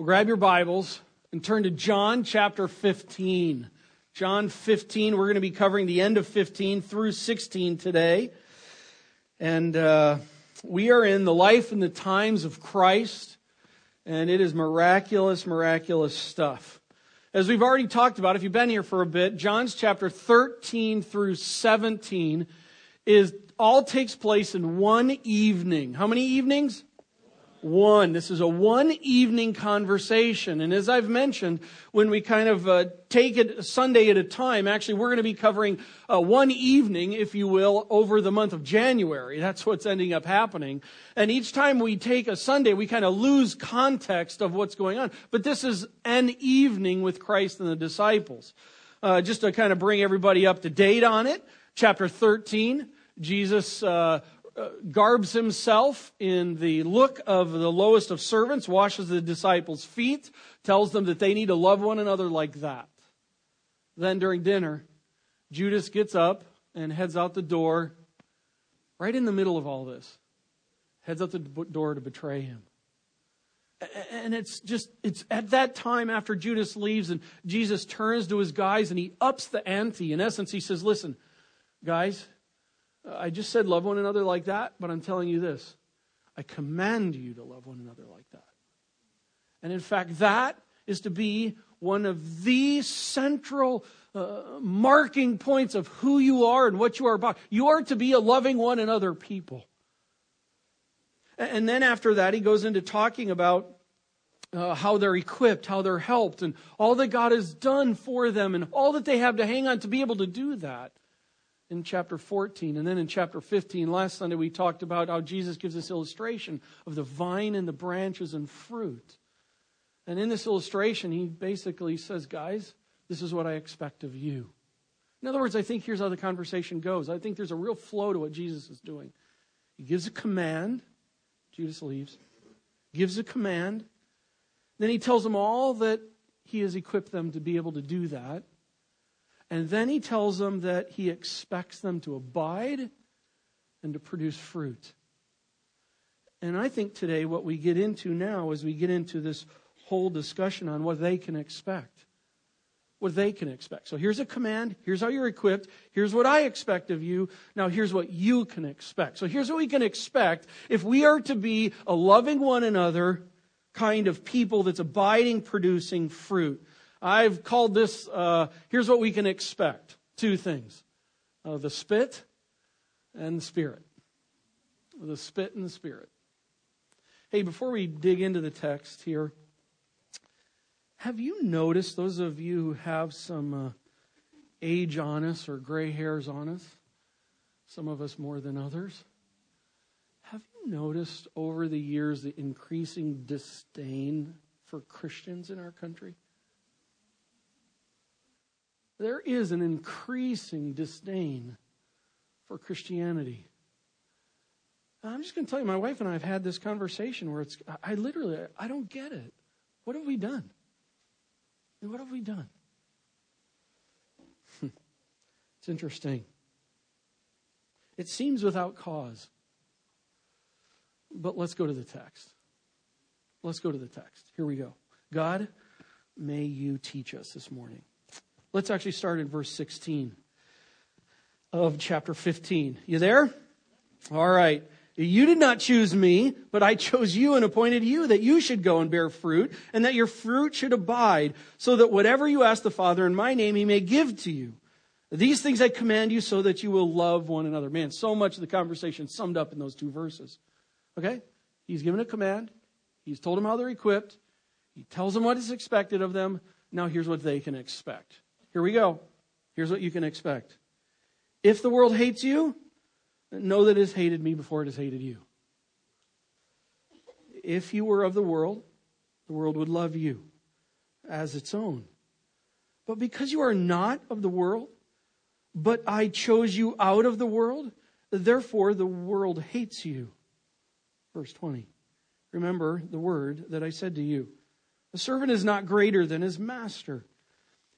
Well, grab your Bibles and turn to John chapter 15. John 15, we're going to be covering the end of 15 through 16 today. And uh, we are in the life and the times of Christ, and it is miraculous, miraculous stuff. As we've already talked about, if you've been here for a bit, John's chapter 13 through 17 is all takes place in one evening. How many evenings? One. This is a one evening conversation. And as I've mentioned, when we kind of uh, take it Sunday at a time, actually, we're going to be covering uh, one evening, if you will, over the month of January. That's what's ending up happening. And each time we take a Sunday, we kind of lose context of what's going on. But this is an evening with Christ and the disciples. Uh, just to kind of bring everybody up to date on it, chapter 13, Jesus uh, Uh, garbs himself in the look of the lowest of servants, washes the disciples' feet, tells them that they need to love one another like that. Then during dinner, Judas gets up and heads out the door, right in the middle of all this, heads out the door to betray him. And it's just, it's at that time after Judas leaves and Jesus turns to his guys and he ups the ante. In essence, he says, Listen, guys, I just said love one another like that, but I'm telling you this I command you to love one another like that. And in fact, that is to be one of the central uh, marking points of who you are and what you are about. You are to be a loving one another people. And then after that, he goes into talking about uh, how they're equipped, how they're helped, and all that God has done for them, and all that they have to hang on to be able to do that in chapter 14. And then in chapter 15, last Sunday, we talked about how Jesus gives this illustration of the vine and the branches and fruit. And in this illustration, he basically says, guys, this is what I expect of you. In other words, I think here's how the conversation goes. I think there's a real flow to what Jesus is doing. He gives a command. Judas leaves. Gives a command. Then he tells them all that he has equipped them to be able to do that. And then he tells them that he expects them to abide and to produce fruit. And I think today what we get into now is we get into this whole discussion on what they can expect. What they can expect. So here's a command. Here's how you're equipped. Here's what I expect of you. Now here's what you can expect. So here's what we can expect if we are to be a loving one another kind of people that's abiding, producing fruit. I've called this, uh, here's what we can expect two things uh, the spit and the spirit. The spit and the spirit. Hey, before we dig into the text here, have you noticed, those of you who have some uh, age on us or gray hairs on us, some of us more than others, have you noticed over the years the increasing disdain for Christians in our country? There is an increasing disdain for Christianity. I'm just going to tell you, my wife and I have had this conversation where it's, I literally, I don't get it. What have we done? What have we done? Hmm. it's interesting. It seems without cause. But let's go to the text. Let's go to the text. Here we go. God, may you teach us this morning. Let's actually start in verse 16 of chapter 15. You there? All right. You did not choose me, but I chose you and appointed you that you should go and bear fruit, and that your fruit should abide, so that whatever you ask the Father in my name, he may give to you. These things I command you so that you will love one another. Man, so much of the conversation summed up in those two verses. Okay? He's given a command. He's told them how they're equipped. He tells them what is expected of them. Now here's what they can expect. Here we go. Here's what you can expect. If the world hates you, know that it has hated me before it has hated you. If you were of the world, the world would love you as its own. But because you are not of the world, but I chose you out of the world, therefore the world hates you. Verse 20. Remember the word that I said to you. The servant is not greater than his master.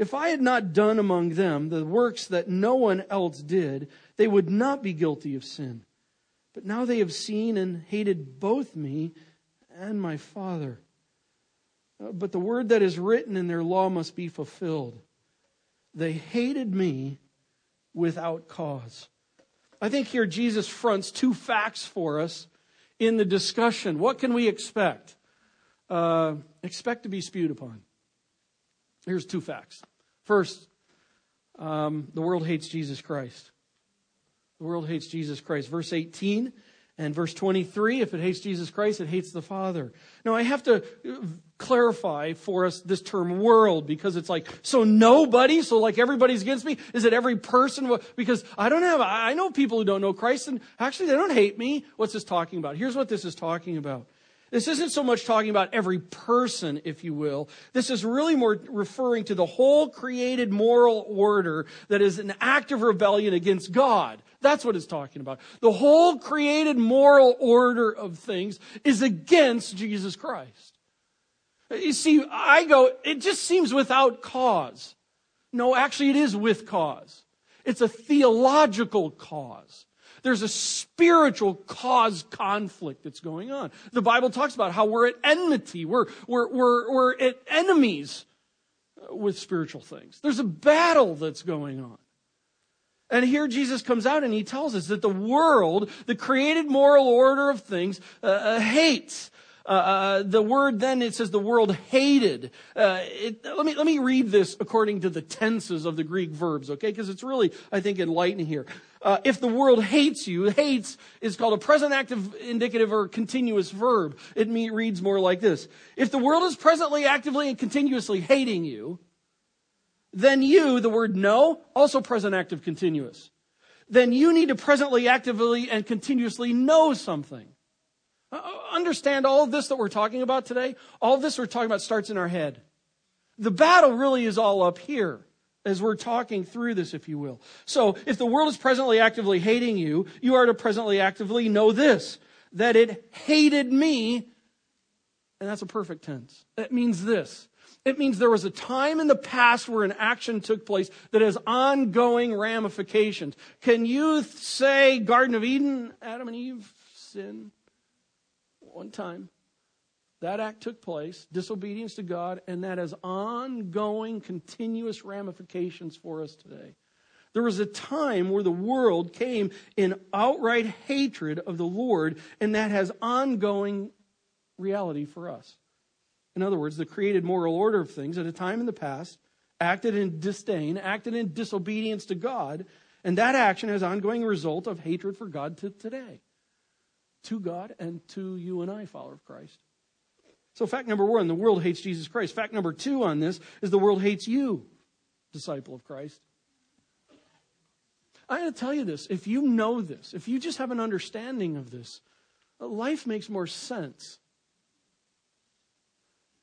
If I had not done among them the works that no one else did, they would not be guilty of sin. But now they have seen and hated both me and my Father. Uh, but the word that is written in their law must be fulfilled. They hated me without cause. I think here Jesus fronts two facts for us in the discussion. What can we expect? Uh, expect to be spewed upon. Here's two facts. First, um, the world hates Jesus Christ. The world hates Jesus Christ. Verse 18 and verse 23 if it hates Jesus Christ, it hates the Father. Now, I have to clarify for us this term world because it's like, so nobody, so like everybody's against me? Is it every person? Because I don't have, I know people who don't know Christ and actually they don't hate me. What's this talking about? Here's what this is talking about. This isn't so much talking about every person, if you will. This is really more referring to the whole created moral order that is an act of rebellion against God. That's what it's talking about. The whole created moral order of things is against Jesus Christ. You see, I go, it just seems without cause. No, actually, it is with cause. It's a theological cause. There's a spiritual cause conflict that's going on. The Bible talks about how we're at enmity. We're, we're, we're, we're at enemies with spiritual things. There's a battle that's going on. And here Jesus comes out and he tells us that the world, the created moral order of things, uh, uh, hates. Uh, uh, the word then it says the world hated. Uh, it, let me let me read this according to the tenses of the Greek verbs, okay? Because it's really I think enlightening here. Uh, if the world hates you, hates is called a present active indicative or continuous verb. It reads more like this: If the world is presently, actively, and continuously hating you, then you, the word know, also present active continuous. Then you need to presently, actively, and continuously know something. Uh, understand all of this that we're talking about today? All of this we're talking about starts in our head. The battle really is all up here as we're talking through this, if you will. So, if the world is presently actively hating you, you are to presently actively know this, that it hated me, and that's a perfect tense. That means this. It means there was a time in the past where an action took place that has ongoing ramifications. Can you say Garden of Eden, Adam and Eve sin? one time. That act took place, disobedience to God, and that has ongoing, continuous ramifications for us today. There was a time where the world came in outright hatred of the Lord, and that has ongoing reality for us. In other words, the created moral order of things at a time in the past acted in disdain, acted in disobedience to God, and that action has ongoing result of hatred for God to today to God and to you and I, follower of Christ. So, fact number one, the world hates Jesus Christ. Fact number two on this is the world hates you, disciple of Christ. I gotta tell you this if you know this, if you just have an understanding of this, life makes more sense.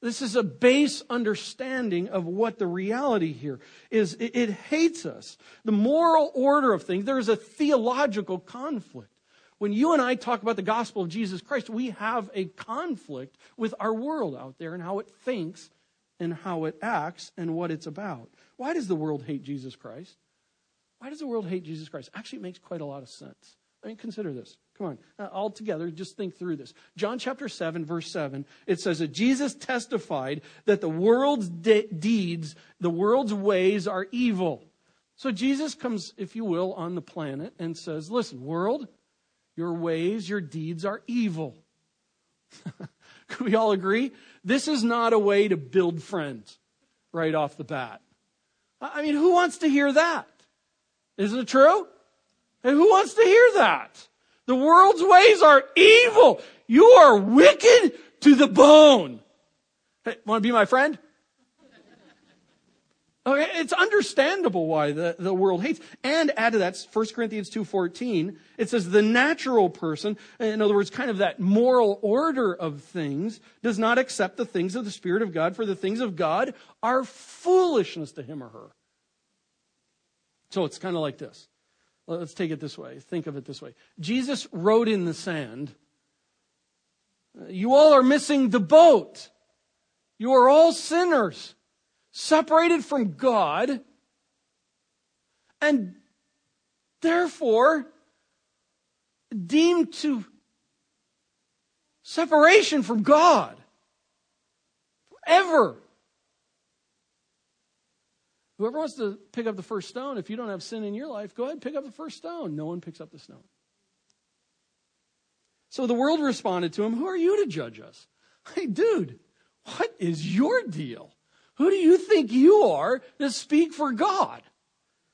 This is a base understanding of what the reality here is. It, it hates us. The moral order of things, there is a theological conflict. When you and I talk about the gospel of Jesus Christ, we have a conflict with our world out there and how it thinks and how it acts and what it's about. Why does the world hate Jesus Christ? Why does the world hate Jesus Christ? Actually, it makes quite a lot of sense. I mean, consider this. Come on, uh, all together, just think through this. John chapter 7, verse 7, it says that Jesus testified that the world's de- deeds, the world's ways are evil. So Jesus comes, if you will, on the planet and says, Listen, world, your ways, your deeds are evil. Could we all agree? This is not a way to build friends right off the bat. I mean, who wants to hear that? Isn't it true? And who wants to hear that? The world's ways are evil. You are wicked to the bone. Hey, want to be my friend? Okay, it's understandable why the, the world hates. And add to that, 1 Corinthians 2.14, it says the natural person, in other words, kind of that moral order of things, does not accept the things of the Spirit of God, for the things of God are foolishness to him or her. So it's kind of like this. Let's take it this way. Think of it this way. Jesus wrote in the sand, You all are missing the boat. You are all sinners, separated from God, and therefore deemed to separation from God forever. Whoever wants to pick up the first stone, if you don't have sin in your life, go ahead and pick up the first stone. No one picks up the stone. So the world responded to him, Who are you to judge us? Hey, dude, what is your deal? Who do you think you are to speak for God?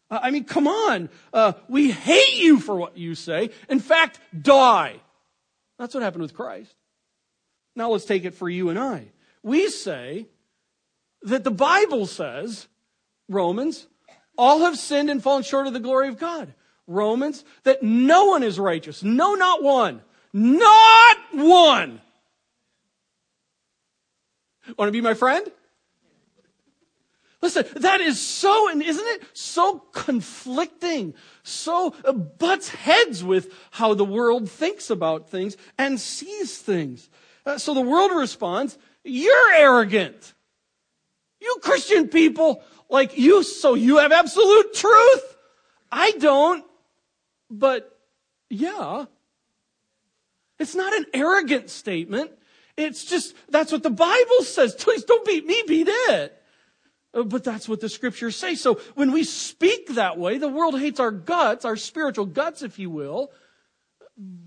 I mean, come on. Uh, we hate you for what you say. In fact, die. That's what happened with Christ. Now let's take it for you and I. We say that the Bible says Romans, all have sinned and fallen short of the glory of God. Romans, that no one is righteous. No, not one. Not one. Want to be my friend? Listen, that is so, and isn't it so conflicting, so uh, butts heads with how the world thinks about things and sees things. Uh, so the world responds, you're arrogant. You Christian people like you, so you have absolute truth. I don't, but yeah. It's not an arrogant statement. It's just, that's what the Bible says. Please don't beat me, beat it. Uh, but that's what the scriptures say. So when we speak that way, the world hates our guts, our spiritual guts, if you will,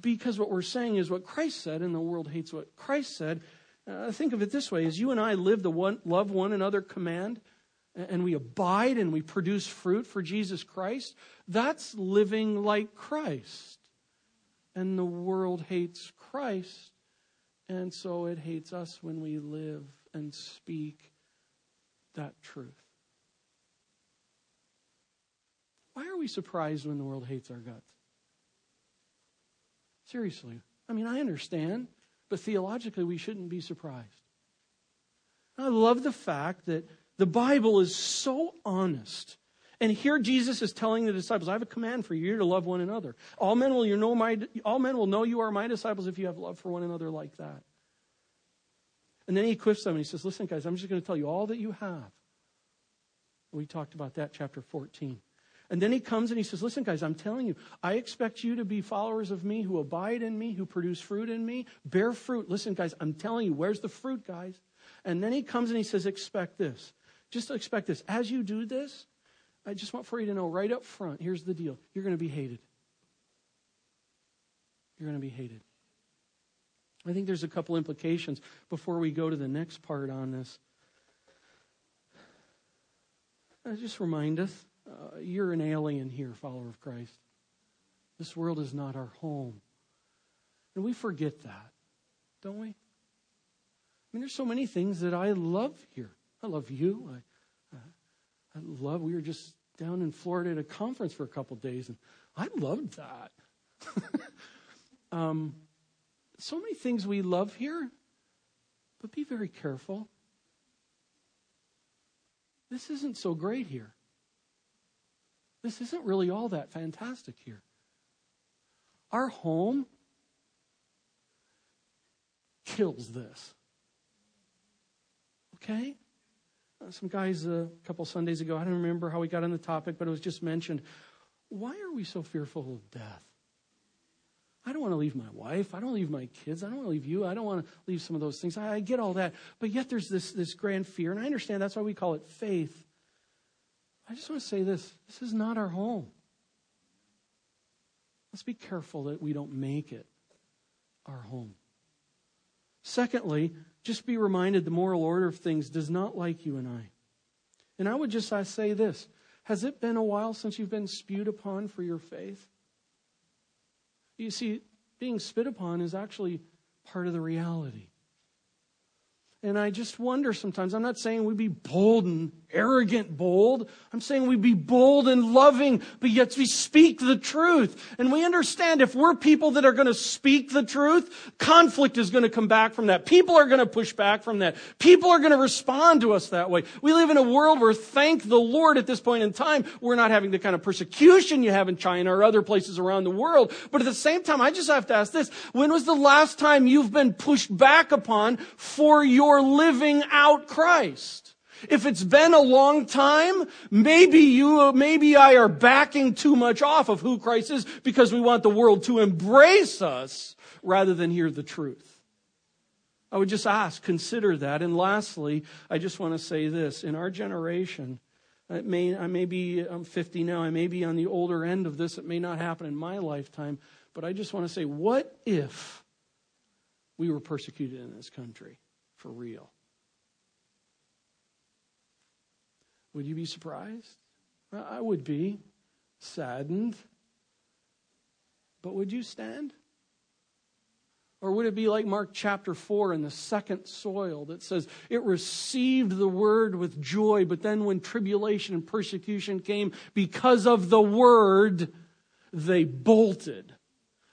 because what we're saying is what Christ said, and the world hates what Christ said. Uh, think of it this way: as you and I live the one, love one another command, and we abide and we produce fruit for Jesus Christ, that's living like Christ. And the world hates Christ, and so it hates us when we live and speak that truth. Why are we surprised when the world hates our guts? Seriously. I mean, I understand, but theologically, we shouldn't be surprised. I love the fact that the Bible is so honest. And here Jesus is telling the disciples, I have a command for you to love one another. All men will you know my all men will know you are my disciples if you have love for one another like that. And then he equips them and he says, Listen, guys, I'm just going to tell you all that you have. We talked about that chapter 14. And then he comes and he says, Listen, guys, I'm telling you, I expect you to be followers of me who abide in me, who produce fruit in me, bear fruit. Listen, guys, I'm telling you, where's the fruit, guys? And then he comes and he says, Expect this. Just expect this. As you do this, I just want for you to know right up front here's the deal you're going to be hated. You're going to be hated. I think there's a couple implications before we go to the next part on this. Uh, just remind us uh, you're an alien here, follower of Christ. This world is not our home. And we forget that, don't we? I mean, there's so many things that I love here. I love you. I, I love, we were just down in Florida at a conference for a couple days, and I loved that. um, so many things we love here, but be very careful. This isn't so great here. This isn't really all that fantastic here. Our home kills this. Okay? Uh, some guys uh, a couple Sundays ago, I don't remember how we got on the topic, but it was just mentioned. Why are we so fearful of death? I don't want to leave my wife. I don't leave my kids. I don't want to leave you. I don't want to leave some of those things. I, I get all that. But yet there's this, this grand fear, and I understand that's why we call it faith. I just want to say this this is not our home. Let's be careful that we don't make it our home. Secondly, just be reminded the moral order of things does not like you and I. And I would just I say this Has it been a while since you've been spewed upon for your faith? You see, being spit upon is actually part of the reality. And I just wonder sometimes, I'm not saying we be bold and arrogant bold. I'm saying we be bold and loving, but yet we speak the truth. And we understand if we're people that are going to speak the truth, conflict is going to come back from that. People are going to push back from that. People are going to respond to us that way. We live in a world where, thank the Lord, at this point in time, we're not having the kind of persecution you have in China or other places around the world. But at the same time, I just have to ask this. When was the last time you've been pushed back upon for your for living out Christ. If it's been a long time, maybe you, maybe I are backing too much off of who Christ is because we want the world to embrace us rather than hear the truth. I would just ask, consider that. And lastly, I just want to say this. In our generation, it may, I may be, I'm 50 now, I may be on the older end of this. It may not happen in my lifetime. But I just want to say, what if we were persecuted in this country? For real. Would you be surprised? I would be saddened. But would you stand? Or would it be like Mark chapter 4 in the second soil that says it received the word with joy, but then when tribulation and persecution came because of the word, they bolted?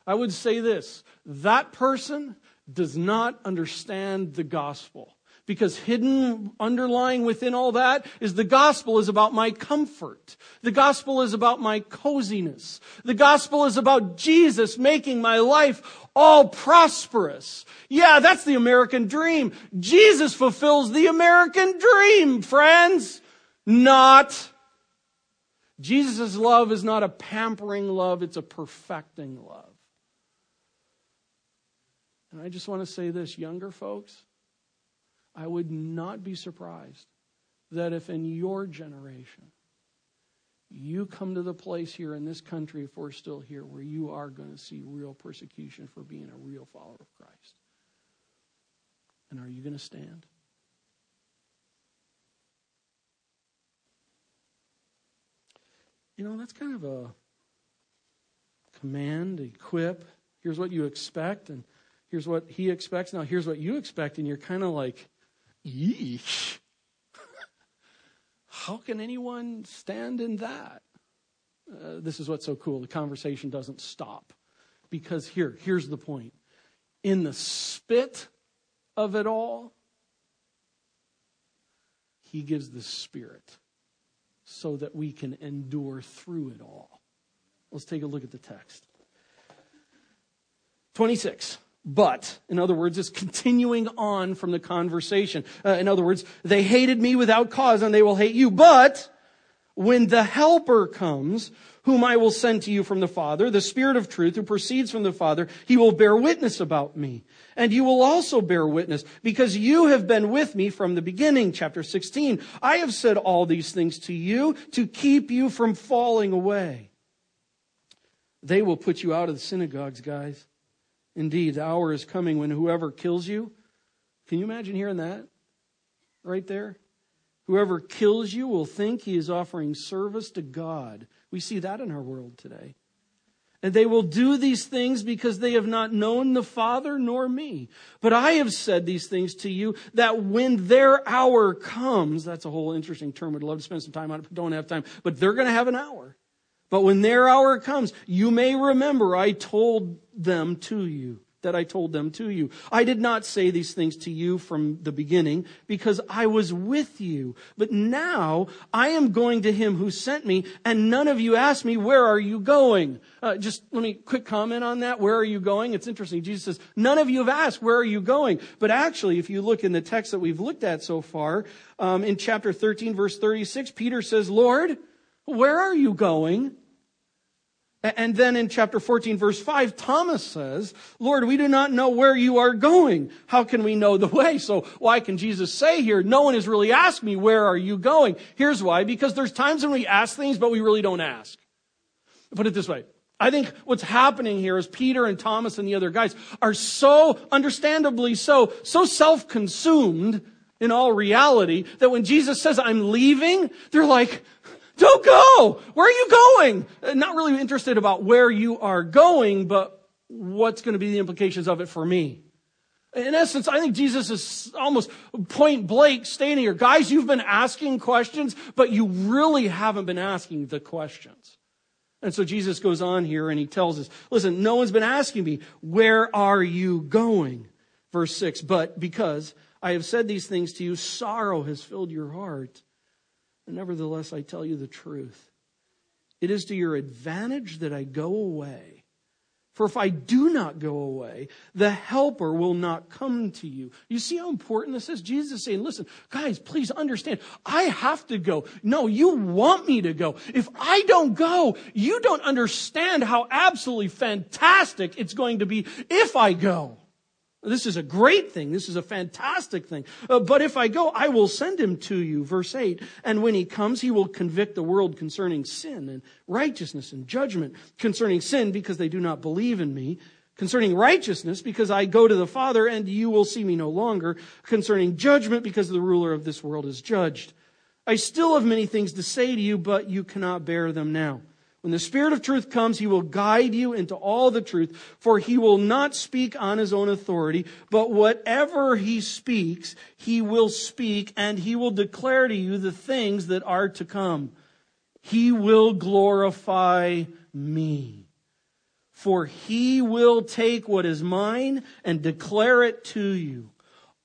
I would say this that person does not understand the gospel. Because hidden, underlying within all that is the gospel is about my comfort. The gospel is about my coziness. The gospel is about Jesus making my life all prosperous. Yeah, that's the American dream. Jesus fulfills the American dream, friends. Not. Jesus' love is not a pampering love, it's a perfecting love. And I just want to say this, younger folks, I would not be surprised that if in your generation you come to the place here in this country, if we're still here, where you are going to see real persecution for being a real follower of Christ. And are you going to stand? You know, that's kind of a command, equip. Here's what you expect. And Here's what he expects. Now, here's what you expect. And you're kind of like, yeesh. How can anyone stand in that? Uh, this is what's so cool. The conversation doesn't stop. Because here, here's the point. In the spit of it all, he gives the Spirit so that we can endure through it all. Let's take a look at the text. 26. But, in other words, it's continuing on from the conversation. Uh, in other words, they hated me without cause and they will hate you. But, when the helper comes, whom I will send to you from the Father, the Spirit of truth who proceeds from the Father, he will bear witness about me. And you will also bear witness because you have been with me from the beginning. Chapter 16. I have said all these things to you to keep you from falling away. They will put you out of the synagogues, guys. Indeed, the hour is coming when whoever kills you, can you imagine hearing that right there? Whoever kills you will think he is offering service to God. We see that in our world today. And they will do these things because they have not known the Father nor me. But I have said these things to you that when their hour comes, that's a whole interesting term. I'd love to spend some time on it, but don't have time. But they're going to have an hour. But when their hour comes, you may remember I told them to you, that I told them to you. I did not say these things to you from the beginning because I was with you. But now I am going to him who sent me and none of you asked me, where are you going? Uh, just let me quick comment on that. Where are you going? It's interesting. Jesus says, none of you have asked, where are you going? But actually, if you look in the text that we've looked at so far, um, in chapter 13 verse 36, Peter says, Lord, where are you going? And then in chapter 14, verse 5, Thomas says, Lord, we do not know where you are going. How can we know the way? So why can Jesus say here, no one has really asked me, where are you going? Here's why. Because there's times when we ask things, but we really don't ask. Put it this way. I think what's happening here is Peter and Thomas and the other guys are so, understandably so, so self-consumed in all reality that when Jesus says, I'm leaving, they're like, don't go! Where are you going? Uh, not really interested about where you are going, but what's going to be the implications of it for me? In essence, I think Jesus is almost point blank stating here, guys, you've been asking questions, but you really haven't been asking the questions. And so Jesus goes on here and he tells us, listen, no one's been asking me, where are you going? Verse 6, but because I have said these things to you, sorrow has filled your heart. Nevertheless, I tell you the truth. It is to your advantage that I go away. For if I do not go away, the helper will not come to you. You see how important this is? Jesus is saying, listen, guys, please understand. I have to go. No, you want me to go. If I don't go, you don't understand how absolutely fantastic it's going to be if I go. This is a great thing. This is a fantastic thing. Uh, but if I go, I will send him to you. Verse 8. And when he comes, he will convict the world concerning sin and righteousness and judgment. Concerning sin, because they do not believe in me. Concerning righteousness, because I go to the Father and you will see me no longer. Concerning judgment, because the ruler of this world is judged. I still have many things to say to you, but you cannot bear them now. When the Spirit of truth comes, he will guide you into all the truth, for he will not speak on his own authority, but whatever he speaks, he will speak, and he will declare to you the things that are to come. He will glorify me. For he will take what is mine and declare it to you.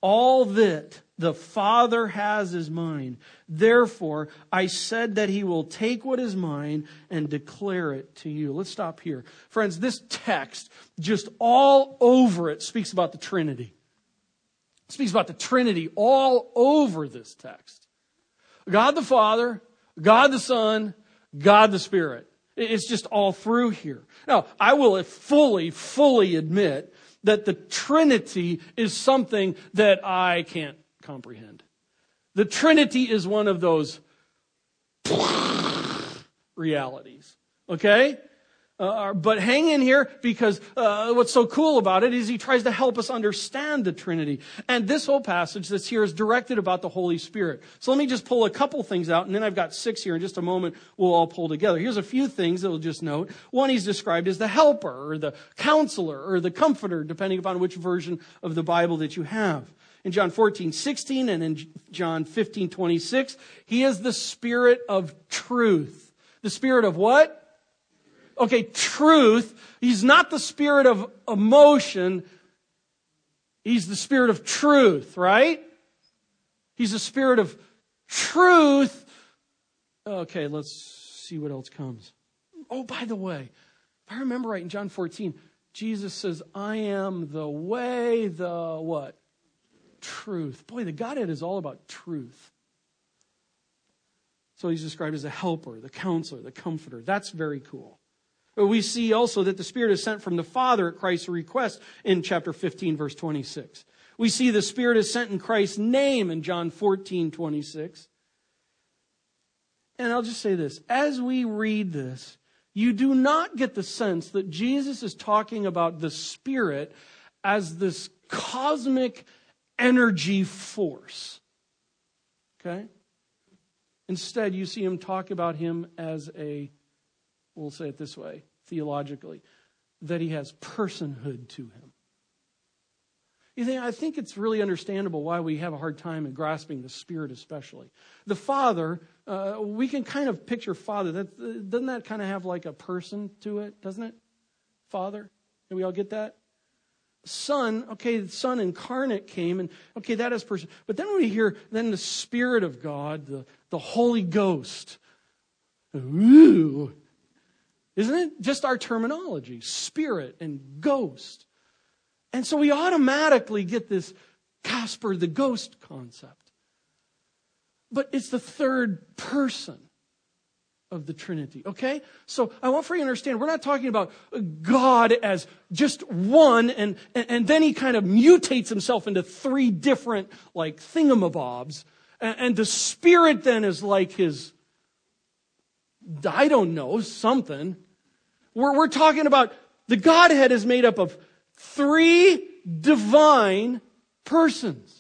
All that the Father has is mine. Therefore, I said that he will take what is mine and declare it to you. Let's stop here. Friends, this text, just all over it, speaks about the Trinity. It speaks about the Trinity all over this text. God the Father, God the Son, God the Spirit. It's just all through here. Now, I will fully, fully admit that the Trinity is something that I can't comprehend. The Trinity is one of those realities. Okay? Uh, but hang in here because uh, what's so cool about it is he tries to help us understand the Trinity. And this whole passage that's here is directed about the Holy Spirit. So let me just pull a couple things out, and then I've got six here. In just a moment, we'll all pull together. Here's a few things that we'll just note. One, he's described as the helper, or the counselor, or the comforter, depending upon which version of the Bible that you have in John 14, 16 and in John 15, 26. He is the spirit of truth. The spirit of what? Okay, truth. He's not the spirit of emotion. He's the spirit of truth, right? He's the spirit of truth. Okay, let's see what else comes. Oh, by the way, if I remember right in John 14, Jesus says, I am the way, the what? Truth. Boy, the Godhead is all about truth. So he's described as a helper, the counselor, the comforter. That's very cool. But we see also that the Spirit is sent from the Father at Christ's request in chapter 15, verse 26. We see the Spirit is sent in Christ's name in John 14, 26. And I'll just say this as we read this, you do not get the sense that Jesus is talking about the Spirit as this cosmic energy force. Okay? Instead, you see him talk about him as a, we'll say it this way, theologically, that he has personhood to him. You think, I think it's really understandable why we have a hard time in grasping the Spirit, especially. The Father, uh, we can kind of picture Father. That, doesn't that kind of have like a person to it, doesn't it? Father? Do we all get that? Son, okay, the Son incarnate came, and okay, that is person. But then we hear then the Spirit of God, the, the Holy Ghost. Ooh. Isn't it just our terminology? Spirit and ghost. And so we automatically get this Casper the ghost concept. But it's the third person of the Trinity. Okay? So I want for you to understand, we're not talking about God as just one and, and, and then he kind of mutates himself into three different like thingamabobs. And, and the Spirit then is like his, I don't know, something. We're, we're talking about the Godhead is made up of three divine persons.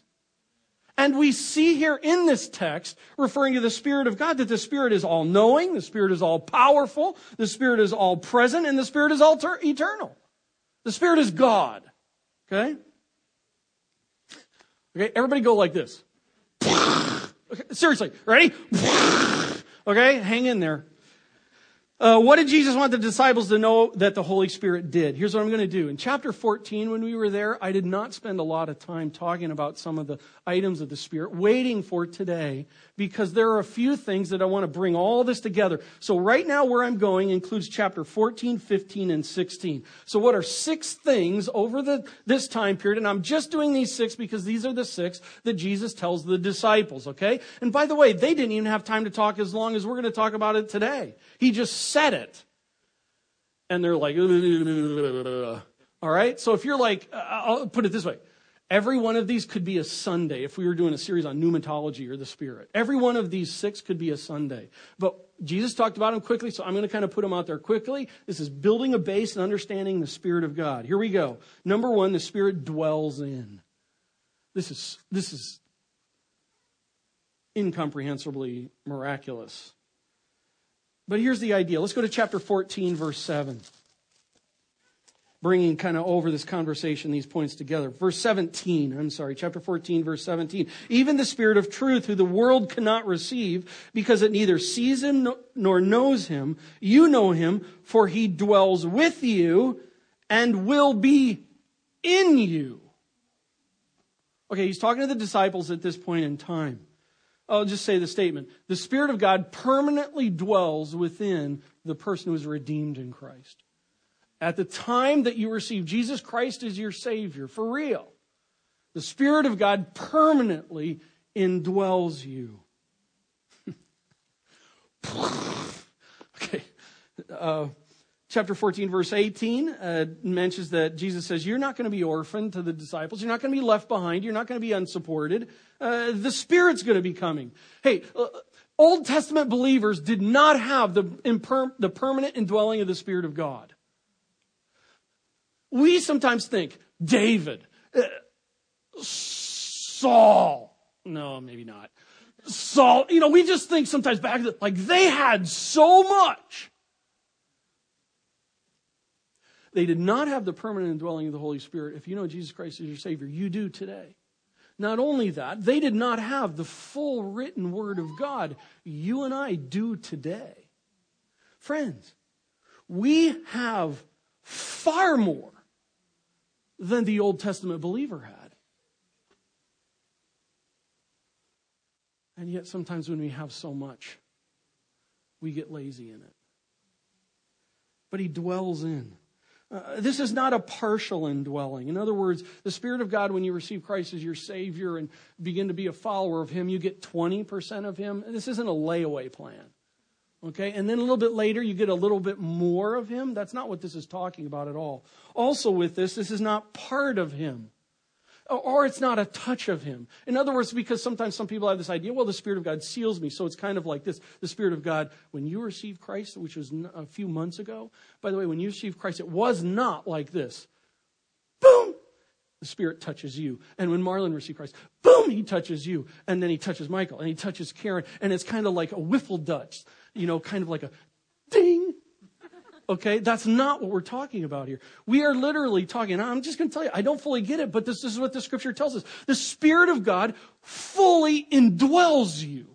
And we see here in this text, referring to the Spirit of God, that the Spirit is all knowing, the Spirit is all powerful, the Spirit is all present, and the Spirit is all ter- eternal. The Spirit is God. Okay? Okay, everybody go like this. Okay, seriously, ready? Okay, hang in there. Uh, what did Jesus want the disciples to know that the Holy Spirit did? Here's what I'm going to do. In chapter 14, when we were there, I did not spend a lot of time talking about some of the items of the Spirit, waiting for today, because there are a few things that I want to bring all this together. So right now, where I'm going includes chapter 14, 15, and 16. So what are six things over the, this time period? And I'm just doing these six because these are the six that Jesus tells the disciples, okay? And by the way, they didn't even have time to talk as long as we're going to talk about it today. He just said it. And they're like, all right? So if you're like, uh, I'll put it this way. Every one of these could be a Sunday if we were doing a series on pneumatology or the Spirit. Every one of these six could be a Sunday. But Jesus talked about them quickly, so I'm going to kind of put them out there quickly. This is building a base and understanding the Spirit of God. Here we go. Number one, the Spirit dwells in. This is, this is incomprehensibly miraculous. But here's the idea. Let's go to chapter 14, verse 7. Bringing kind of over this conversation, these points together. Verse 17, I'm sorry, chapter 14, verse 17. Even the Spirit of truth, who the world cannot receive, because it neither sees him nor knows him, you know him, for he dwells with you and will be in you. Okay, he's talking to the disciples at this point in time. I'll just say the statement. The Spirit of God permanently dwells within the person who is redeemed in Christ. At the time that you receive Jesus Christ as your Savior, for real, the Spirit of God permanently indwells you. okay. Uh, chapter 14, verse 18 uh, mentions that Jesus says, You're not going to be orphaned to the disciples. You're not going to be left behind. You're not going to be unsupported. Uh, the Spirit's going to be coming. Hey, uh, Old Testament believers did not have the, imper- the permanent indwelling of the Spirit of God. We sometimes think, David, uh, Saul. No, maybe not. Saul, you know, we just think sometimes back, like they had so much. They did not have the permanent indwelling of the Holy Spirit. If you know Jesus Christ as your Savior, you do today. Not only that, they did not have the full written Word of God. You and I do today. Friends, we have far more than the Old Testament believer had. And yet, sometimes when we have so much, we get lazy in it. But He dwells in. Uh, this is not a partial indwelling. In other words, the Spirit of God, when you receive Christ as your Savior and begin to be a follower of Him, you get 20% of Him. This isn't a layaway plan. Okay? And then a little bit later, you get a little bit more of Him. That's not what this is talking about at all. Also, with this, this is not part of Him or it's not a touch of him. In other words, because sometimes some people have this idea, well, the Spirit of God seals me. So it's kind of like this. The Spirit of God, when you received Christ, which was a few months ago, by the way, when you received Christ, it was not like this. Boom! The Spirit touches you. And when Marlon received Christ, boom, he touches you. And then he touches Michael and he touches Karen. And it's kind of like a wiffle dutch, you know, kind of like a Okay, that's not what we're talking about here. We are literally talking, I'm just going to tell you, I don't fully get it, but this, this is what the scripture tells us. The Spirit of God fully indwells you,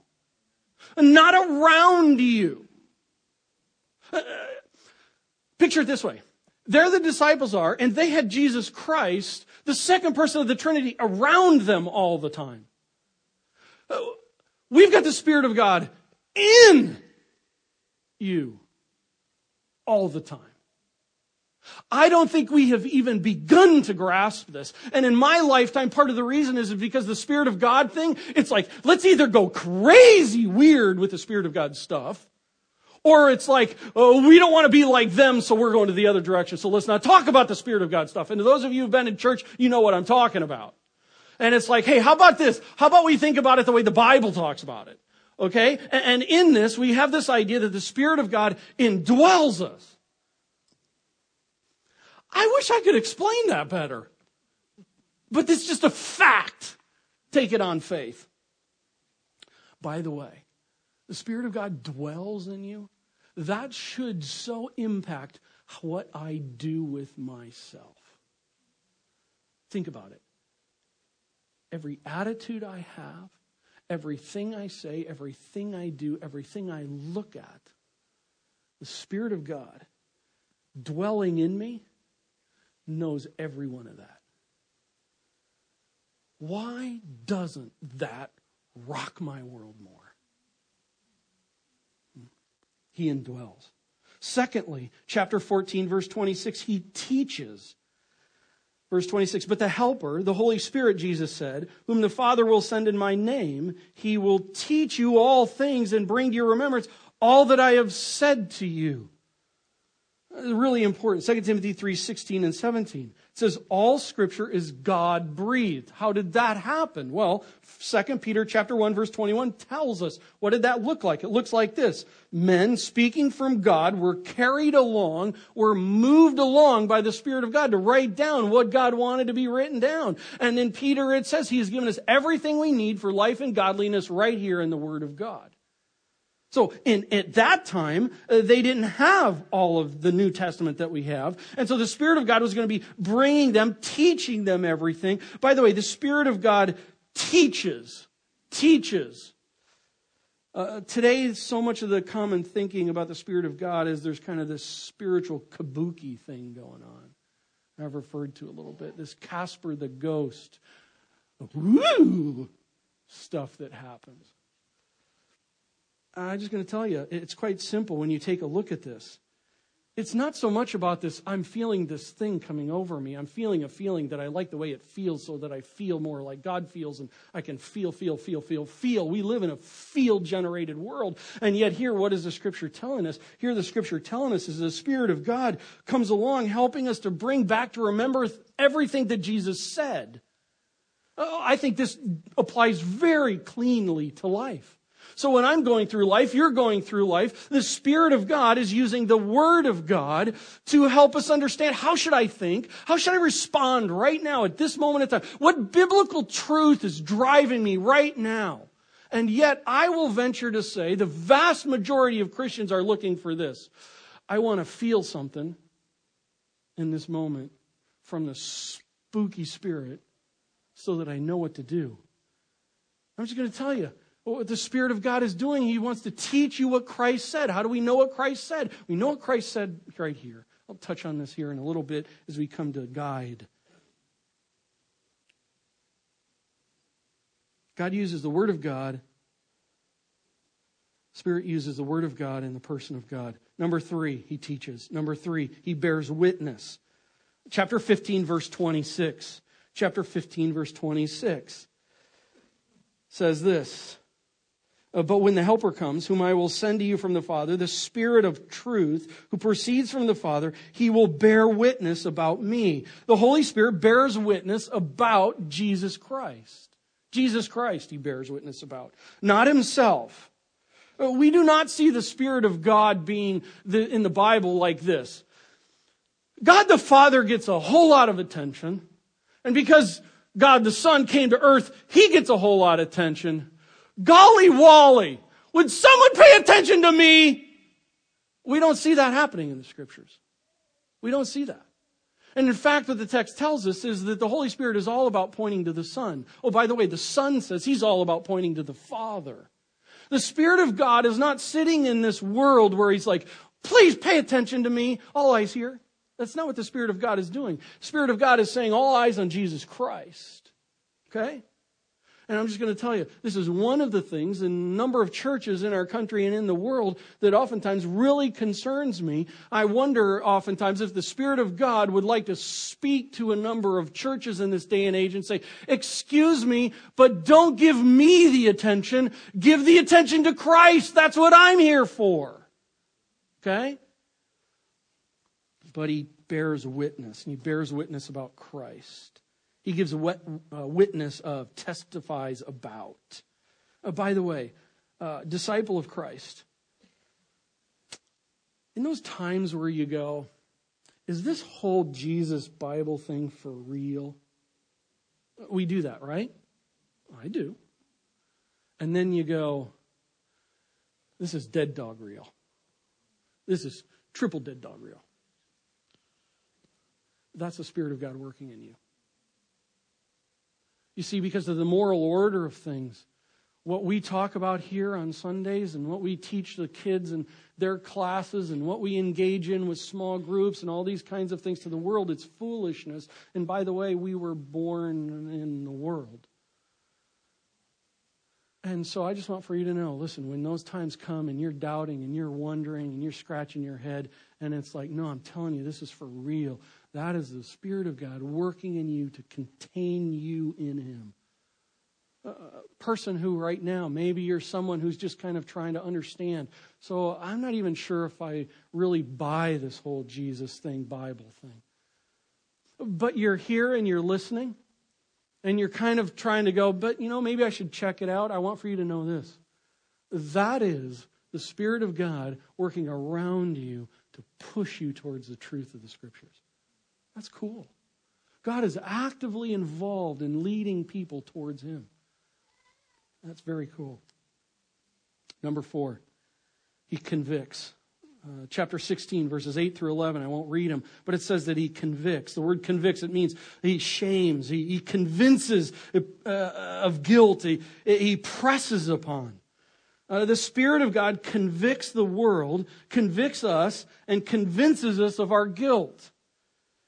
not around you. Uh, picture it this way. There the disciples are, and they had Jesus Christ, the second person of the Trinity, around them all the time. Uh, we've got the Spirit of God in you all the time. I don't think we have even begun to grasp this. And in my lifetime, part of the reason is because the Spirit of God thing, it's like, let's either go crazy weird with the Spirit of God stuff, or it's like, oh, we don't want to be like them, so we're going to the other direction. So let's not talk about the Spirit of God stuff. And to those of you who've been in church, you know what I'm talking about. And it's like, hey, how about this? How about we think about it the way the Bible talks about it? Okay? And in this, we have this idea that the Spirit of God indwells us. I wish I could explain that better. But it's just a fact. Take it on faith. By the way, the Spirit of God dwells in you. That should so impact what I do with myself. Think about it. every attitude I have, everything I say, everything I do, everything I look at, the Spirit of God dwelling in me knows every one of that. Why doesn't that rock my world more? Hmm. He indwells. Secondly, chapter 14, verse 26, he teaches. Verse 26, but the Helper, the Holy Spirit, Jesus said, whom the Father will send in my name, he will teach you all things and bring to your remembrance all that I have said to you. Really important. 2 Timothy 3 16 and 17. It says, all scripture is God breathed. How did that happen? Well, 2 Peter chapter 1 verse 21 tells us what did that look like? It looks like this. Men speaking from God were carried along, were moved along by the Spirit of God to write down what God wanted to be written down. And in Peter it says he has given us everything we need for life and godliness right here in the Word of God. So in, at that time, uh, they didn't have all of the New Testament that we have. And so the Spirit of God was going to be bringing them, teaching them everything. By the way, the Spirit of God teaches, teaches. Uh, today, so much of the common thinking about the Spirit of God is there's kind of this spiritual kabuki thing going on. I've referred to a little bit. This Casper the Ghost, woo, stuff that happens. I'm just going to tell you, it's quite simple when you take a look at this. It's not so much about this, I'm feeling this thing coming over me. I'm feeling a feeling that I like the way it feels so that I feel more like God feels and I can feel, feel, feel, feel, feel. We live in a feel generated world. And yet, here, what is the scripture telling us? Here, the scripture telling us is the Spirit of God comes along helping us to bring back to remember everything that Jesus said. Oh, I think this applies very cleanly to life. So when I'm going through life, you're going through life, the Spirit of God is using the Word of God to help us understand how should I think? How should I respond right now at this moment in time? What biblical truth is driving me right now? And yet I will venture to say the vast majority of Christians are looking for this. I want to feel something in this moment from the spooky spirit so that I know what to do. I'm just going to tell you, what the Spirit of God is doing, He wants to teach you what Christ said. How do we know what Christ said? We know what Christ said right here. I'll touch on this here in a little bit as we come to guide. God uses the Word of God. Spirit uses the Word of God in the person of God. Number three, He teaches. Number three, He bears witness. Chapter 15, verse 26. Chapter 15, verse 26 says this. Uh, but when the Helper comes, whom I will send to you from the Father, the Spirit of truth, who proceeds from the Father, he will bear witness about me. The Holy Spirit bears witness about Jesus Christ. Jesus Christ, he bears witness about, not himself. Uh, we do not see the Spirit of God being the, in the Bible like this. God the Father gets a whole lot of attention, and because God the Son came to earth, he gets a whole lot of attention. Golly Wally, would someone pay attention to me? We don't see that happening in the scriptures. We don't see that. And in fact, what the text tells us is that the Holy Spirit is all about pointing to the Son. Oh, by the way, the Son says he's all about pointing to the Father. The Spirit of God is not sitting in this world where he's like, please pay attention to me, all eyes here. That's not what the Spirit of God is doing. Spirit of God is saying, all eyes on Jesus Christ. Okay? And I'm just going to tell you, this is one of the things in a number of churches in our country and in the world that oftentimes really concerns me. I wonder oftentimes if the Spirit of God would like to speak to a number of churches in this day and age and say, excuse me, but don't give me the attention. Give the attention to Christ. That's what I'm here for. Okay? But he bears witness, and he bears witness about Christ. He gives a witness of, testifies about. Uh, by the way, uh, disciple of Christ. In those times where you go, is this whole Jesus Bible thing for real? We do that, right? I do. And then you go, this is dead dog real. This is triple dead dog real. That's the Spirit of God working in you. You see, because of the moral order of things. What we talk about here on Sundays and what we teach the kids in their classes and what we engage in with small groups and all these kinds of things to the world, it's foolishness. And by the way, we were born in the world. And so I just want for you to know listen, when those times come and you're doubting and you're wondering and you're scratching your head, and it's like, no, I'm telling you, this is for real. That is the Spirit of God working in you to contain you in Him. A person who, right now, maybe you're someone who's just kind of trying to understand. So I'm not even sure if I really buy this whole Jesus thing, Bible thing. But you're here and you're listening and you're kind of trying to go, but you know, maybe I should check it out. I want for you to know this. That is the Spirit of God working around you to push you towards the truth of the Scriptures. That's cool. God is actively involved in leading people towards Him. That's very cool. Number four, He convicts. Uh, chapter 16, verses 8 through 11. I won't read them, but it says that he convicts. The word convicts, it means he shames, he, he convinces uh, of guilt, he, he presses upon. Uh, the Spirit of God convicts the world, convicts us, and convinces us of our guilt.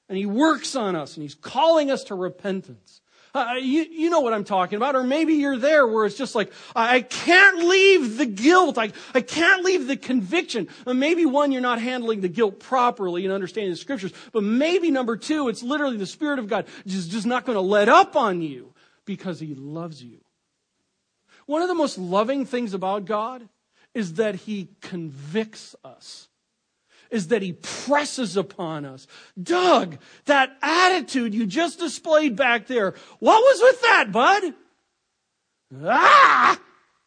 And he works on us, and he's calling us to repentance. Uh, you, you know what I'm talking about. Or maybe you're there where it's just like, I can't leave the guilt. I, I can't leave the conviction. Uh, maybe one, you're not handling the guilt properly and understanding the scriptures. But maybe number two, it's literally the Spirit of God just, just not going to let up on you because He loves you. One of the most loving things about God is that He convicts us is that he presses upon us. Doug, that attitude you just displayed back there, what was with that, bud? Ah!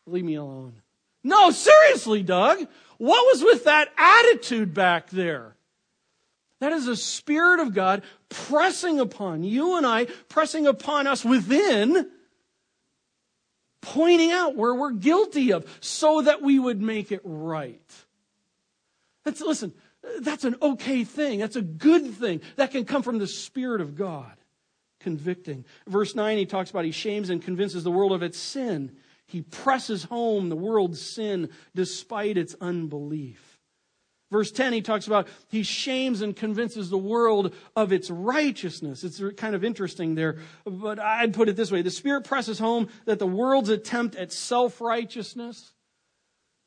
Leave me alone. No, seriously, Doug, what was with that attitude back there? That is the Spirit of God pressing upon you and I, pressing upon us within, pointing out where we're guilty of so that we would make it right. That's, listen, that's an okay thing. That's a good thing. That can come from the Spirit of God convicting. Verse 9, he talks about he shames and convinces the world of its sin. He presses home the world's sin despite its unbelief. Verse 10, he talks about he shames and convinces the world of its righteousness. It's kind of interesting there, but I'd put it this way. The Spirit presses home that the world's attempt at self righteousness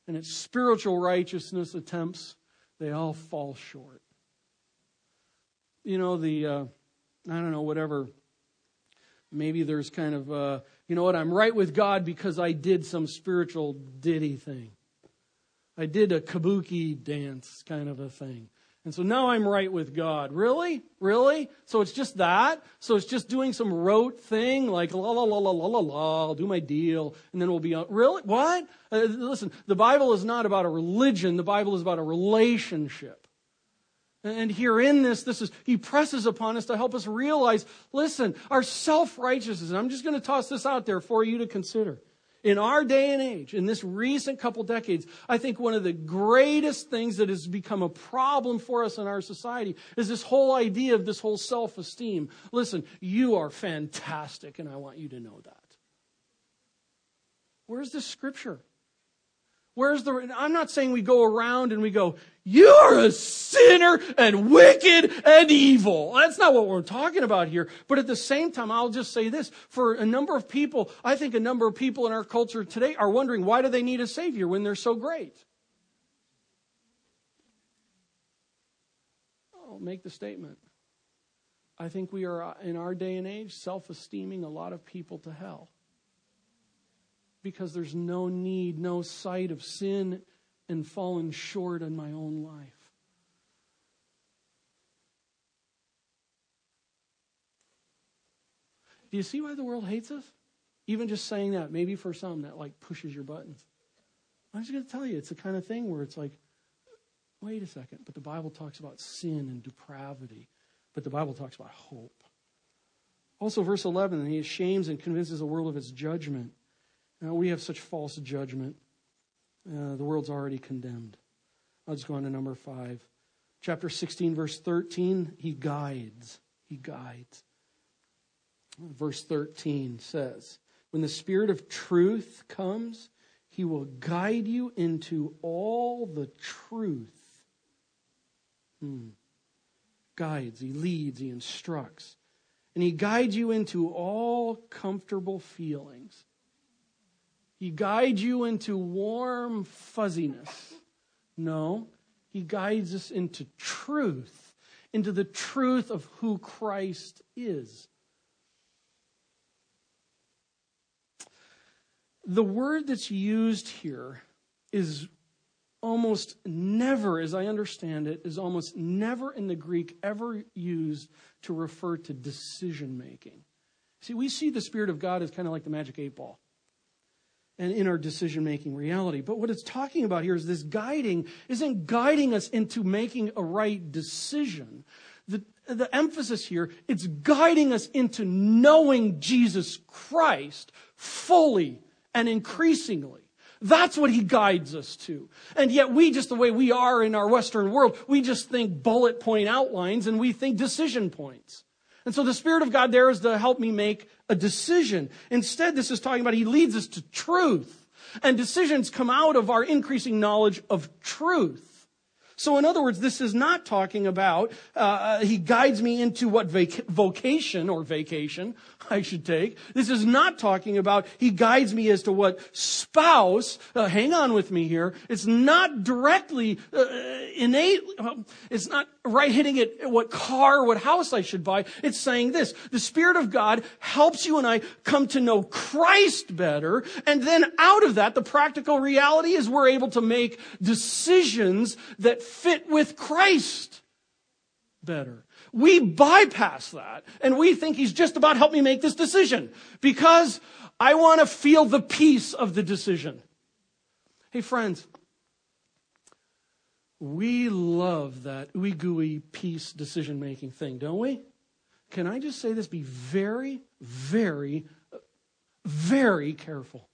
and its spiritual righteousness attempts they all fall short. You know, the, uh, I don't know, whatever. Maybe there's kind of, uh, you know what, I'm right with God because I did some spiritual ditty thing. I did a kabuki dance kind of a thing. And so now I'm right with God. Really? Really? So it's just that? So it's just doing some rote thing like la la la la la la la, I'll do my deal, and then we'll be on. Really? What? Uh, listen, the Bible is not about a religion, the Bible is about a relationship. And here in this, this is, he presses upon us to help us realize, listen, our self-righteousness, and I'm just going to toss this out there for you to consider. In our day and age, in this recent couple decades, I think one of the greatest things that has become a problem for us in our society is this whole idea of this whole self esteem. Listen, you are fantastic, and I want you to know that. Where's the scripture? Where's the, I'm not saying we go around and we go, you're a sinner and wicked and evil. That's not what we're talking about here. But at the same time, I'll just say this. For a number of people, I think a number of people in our culture today are wondering why do they need a savior when they're so great? I'll make the statement. I think we are, uh, in our day and age, self esteeming a lot of people to hell because there's no need, no sight of sin and fallen short in my own life. Do you see why the world hates us? Even just saying that, maybe for some, that like pushes your buttons. I'm just going to tell you, it's the kind of thing where it's like, wait a second, but the Bible talks about sin and depravity, but the Bible talks about hope. Also, verse 11, he shames and convinces the world of its judgment. Now, we have such false judgment. Uh, the world's already condemned. I'll just go on to number five. Chapter 16, verse 13, he guides. He guides. Verse 13 says, When the Spirit of truth comes, he will guide you into all the truth. Hmm. Guides, he leads, he instructs. And he guides you into all comfortable feelings. He guides you into warm fuzziness. No, he guides us into truth, into the truth of who Christ is. The word that's used here is almost never, as I understand it, is almost never in the Greek ever used to refer to decision making. See, we see the Spirit of God as kind of like the magic eight ball and in our decision making reality. But what it's talking about here is this guiding isn't guiding us into making a right decision. The, the emphasis here, it's guiding us into knowing Jesus Christ fully and increasingly. That's what he guides us to. And yet we just the way we are in our Western world, we just think bullet point outlines and we think decision points. And so the Spirit of God there is to help me make a decision. Instead, this is talking about he leads us to truth. And decisions come out of our increasing knowledge of truth. So, in other words, this is not talking about uh, he guides me into what vac- vocation or vacation I should take. This is not talking about he guides me as to what spouse. Uh, hang on with me here. It's not directly uh, innate. It's not right hitting it what car, what house I should buy. It's saying this: the Spirit of God helps you and I come to know Christ better, and then out of that, the practical reality is we're able to make decisions that fit with Christ better. We bypass that and we think he's just about help me make this decision because I want to feel the peace of the decision. Hey friends, we love that ooey gooey peace decision making thing, don't we? Can I just say this? Be very, very, very careful.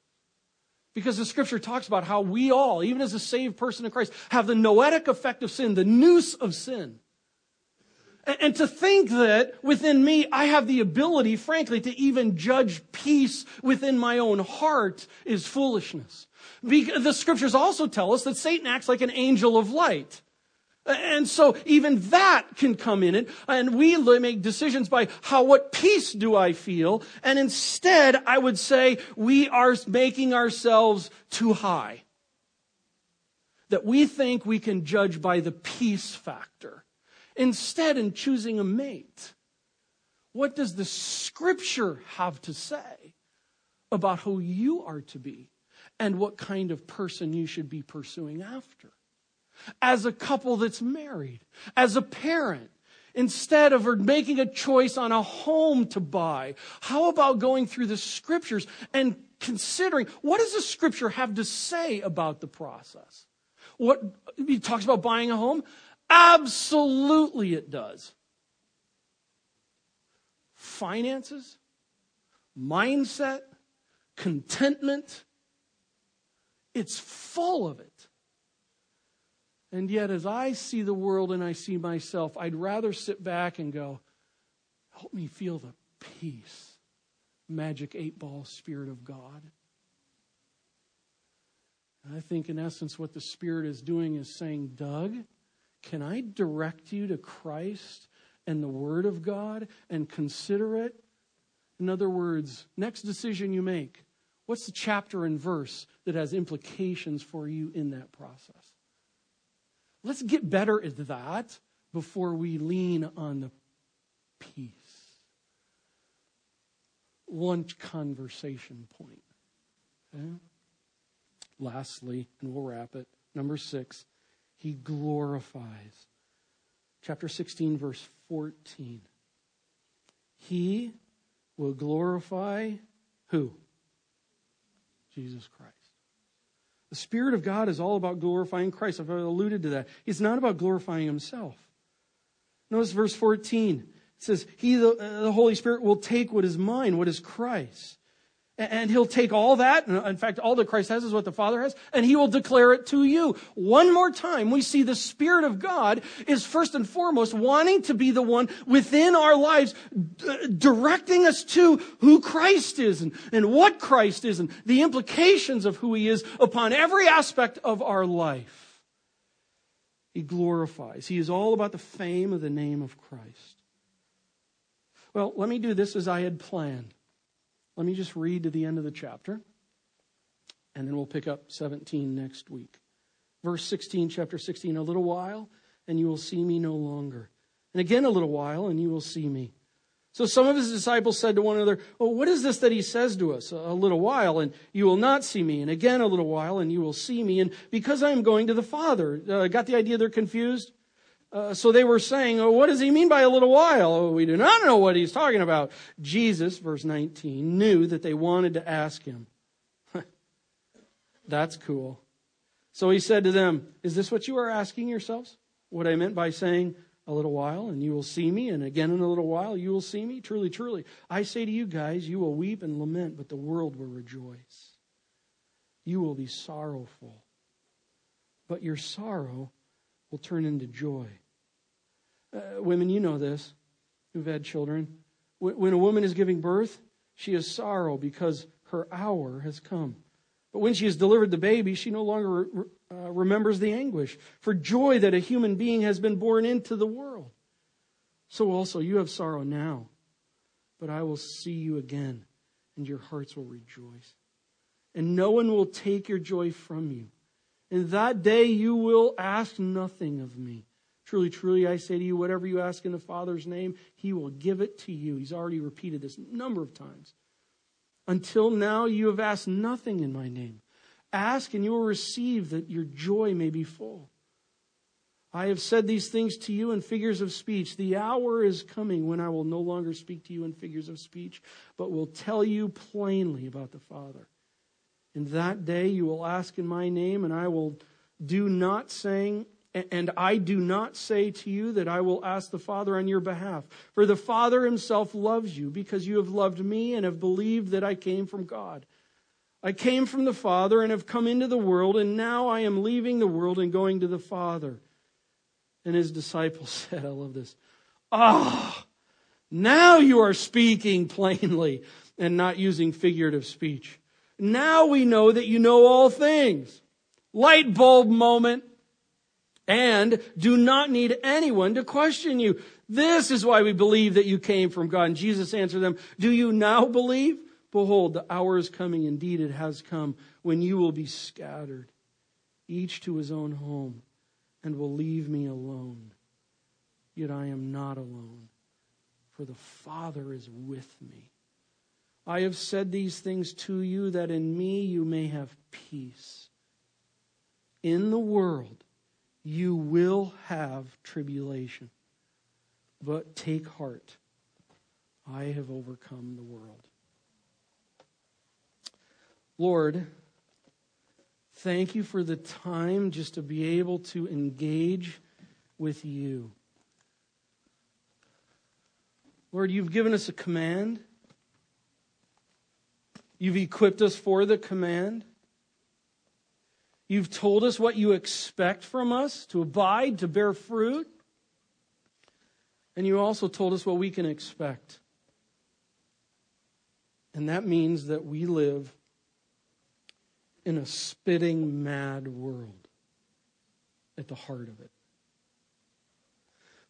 Because the scripture talks about how we all, even as a saved person in Christ, have the noetic effect of sin, the noose of sin. And to think that within me, I have the ability, frankly, to even judge peace within my own heart is foolishness. Because The scriptures also tell us that Satan acts like an angel of light. And so even that can come in it. And we make decisions by how, what peace do I feel? And instead, I would say we are making ourselves too high. That we think we can judge by the peace factor. Instead, in choosing a mate, what does the scripture have to say about who you are to be and what kind of person you should be pursuing after? as a couple that's married, as a parent, instead of making a choice on a home to buy? How about going through the scriptures and considering what does the scripture have to say about the process? What he talks about buying a home? Absolutely it does. Finances, mindset, contentment, it's full of it. And yet, as I see the world and I see myself, I'd rather sit back and go, help me feel the peace, magic eight ball spirit of God. And I think, in essence, what the Spirit is doing is saying, Doug, can I direct you to Christ and the Word of God and consider it? In other words, next decision you make, what's the chapter and verse that has implications for you in that process? Let's get better at that before we lean on the peace. Lunch conversation point. Okay? Lastly, and we'll wrap it, number six, he glorifies. Chapter 16, verse 14. He will glorify who? Jesus Christ. The Spirit of God is all about glorifying Christ. I've alluded to that. He's not about glorifying himself. Notice verse 14. It says, He, the, the Holy Spirit, will take what is mine, what is Christ, And he'll take all that, in fact, all that Christ has is what the Father has, and he will declare it to you. One more time, we see the Spirit of God is first and foremost wanting to be the one within our lives, d- directing us to who Christ is and, and what Christ is and the implications of who he is upon every aspect of our life. He glorifies. He is all about the fame of the name of Christ. Well, let me do this as I had planned. Let me just read to the end of the chapter, and then we'll pick up 17 next week. Verse 16, chapter 16 A little while, and you will see me no longer. And again, a little while, and you will see me. So some of his disciples said to one another, Well, what is this that he says to us? A little while, and you will not see me. And again, a little while, and you will see me. And because I am going to the Father. Uh, got the idea they're confused? Uh, so they were saying, oh, what does he mean by a little while? Oh, we do not know what he's talking about. Jesus, verse 19, knew that they wanted to ask him. That's cool. So he said to them, Is this what you are asking yourselves? What I meant by saying, a little while and you will see me, and again in a little while you will see me? Truly, truly. I say to you guys, you will weep and lament, but the world will rejoice. You will be sorrowful, but your sorrow will turn into joy. Uh, women, you know this, who've had children. When a woman is giving birth, she has sorrow because her hour has come. But when she has delivered the baby, she no longer uh, remembers the anguish for joy that a human being has been born into the world. So also, you have sorrow now, but I will see you again, and your hearts will rejoice. And no one will take your joy from you. In that day you will ask nothing of me. Truly, truly, I say to you, whatever you ask in the Father's name, he will give it to you. He's already repeated this a number of times. Until now, you have asked nothing in my name. Ask and you will receive that your joy may be full. I have said these things to you in figures of speech. The hour is coming when I will no longer speak to you in figures of speech, but will tell you plainly about the Father. In that day you will ask in my name, and I will do not saying, and I do not say to you that I will ask the Father on your behalf. For the Father himself loves you because you have loved me and have believed that I came from God. I came from the Father and have come into the world, and now I am leaving the world and going to the Father. And his disciples said, I love this. Ah, oh, now you are speaking plainly and not using figurative speech. Now we know that you know all things. Light bulb moment. And do not need anyone to question you. This is why we believe that you came from God. And Jesus answered them, Do you now believe? Behold, the hour is coming. Indeed, it has come when you will be scattered, each to his own home, and will leave me alone. Yet I am not alone, for the Father is with me. I have said these things to you that in me you may have peace. In the world you will have tribulation, but take heart. I have overcome the world. Lord, thank you for the time just to be able to engage with you. Lord, you've given us a command. You've equipped us for the command. You've told us what you expect from us to abide, to bear fruit. And you also told us what we can expect. And that means that we live in a spitting mad world at the heart of it.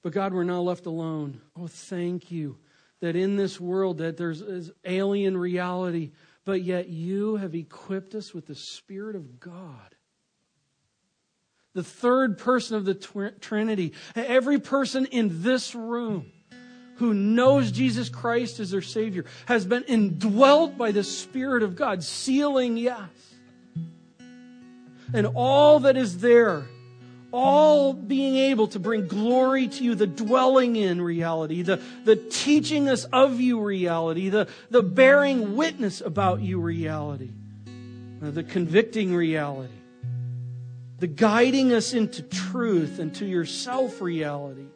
But God, we're not left alone. Oh, thank you that in this world that there's alien reality but yet you have equipped us with the Spirit of God. The third person of the Trinity. Every person in this room who knows Jesus Christ as their Savior has been indwelt by the Spirit of God, sealing yes. And all that is there all being able to bring glory to you, the dwelling in reality, the, the teaching us of you reality, the, the bearing witness about you reality, uh, the convicting reality, the guiding us into truth and to yourself reality,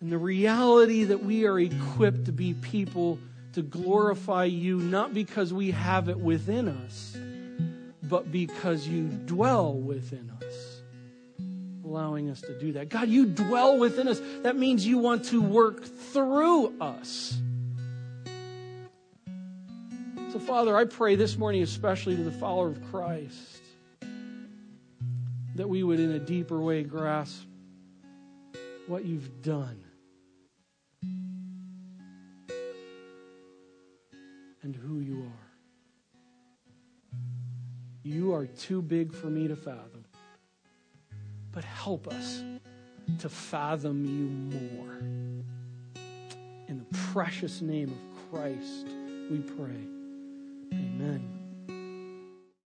and the reality that we are equipped to be people to glorify you, not because we have it within us, but because you dwell within us, allowing us to do that. God, you dwell within us. That means you want to work through us. So, Father, I pray this morning, especially to the follower of Christ, that we would, in a deeper way, grasp what you've done and who you are. You are too big for me to fathom. But help us to fathom you more. In the precious name of Christ, we pray. Amen.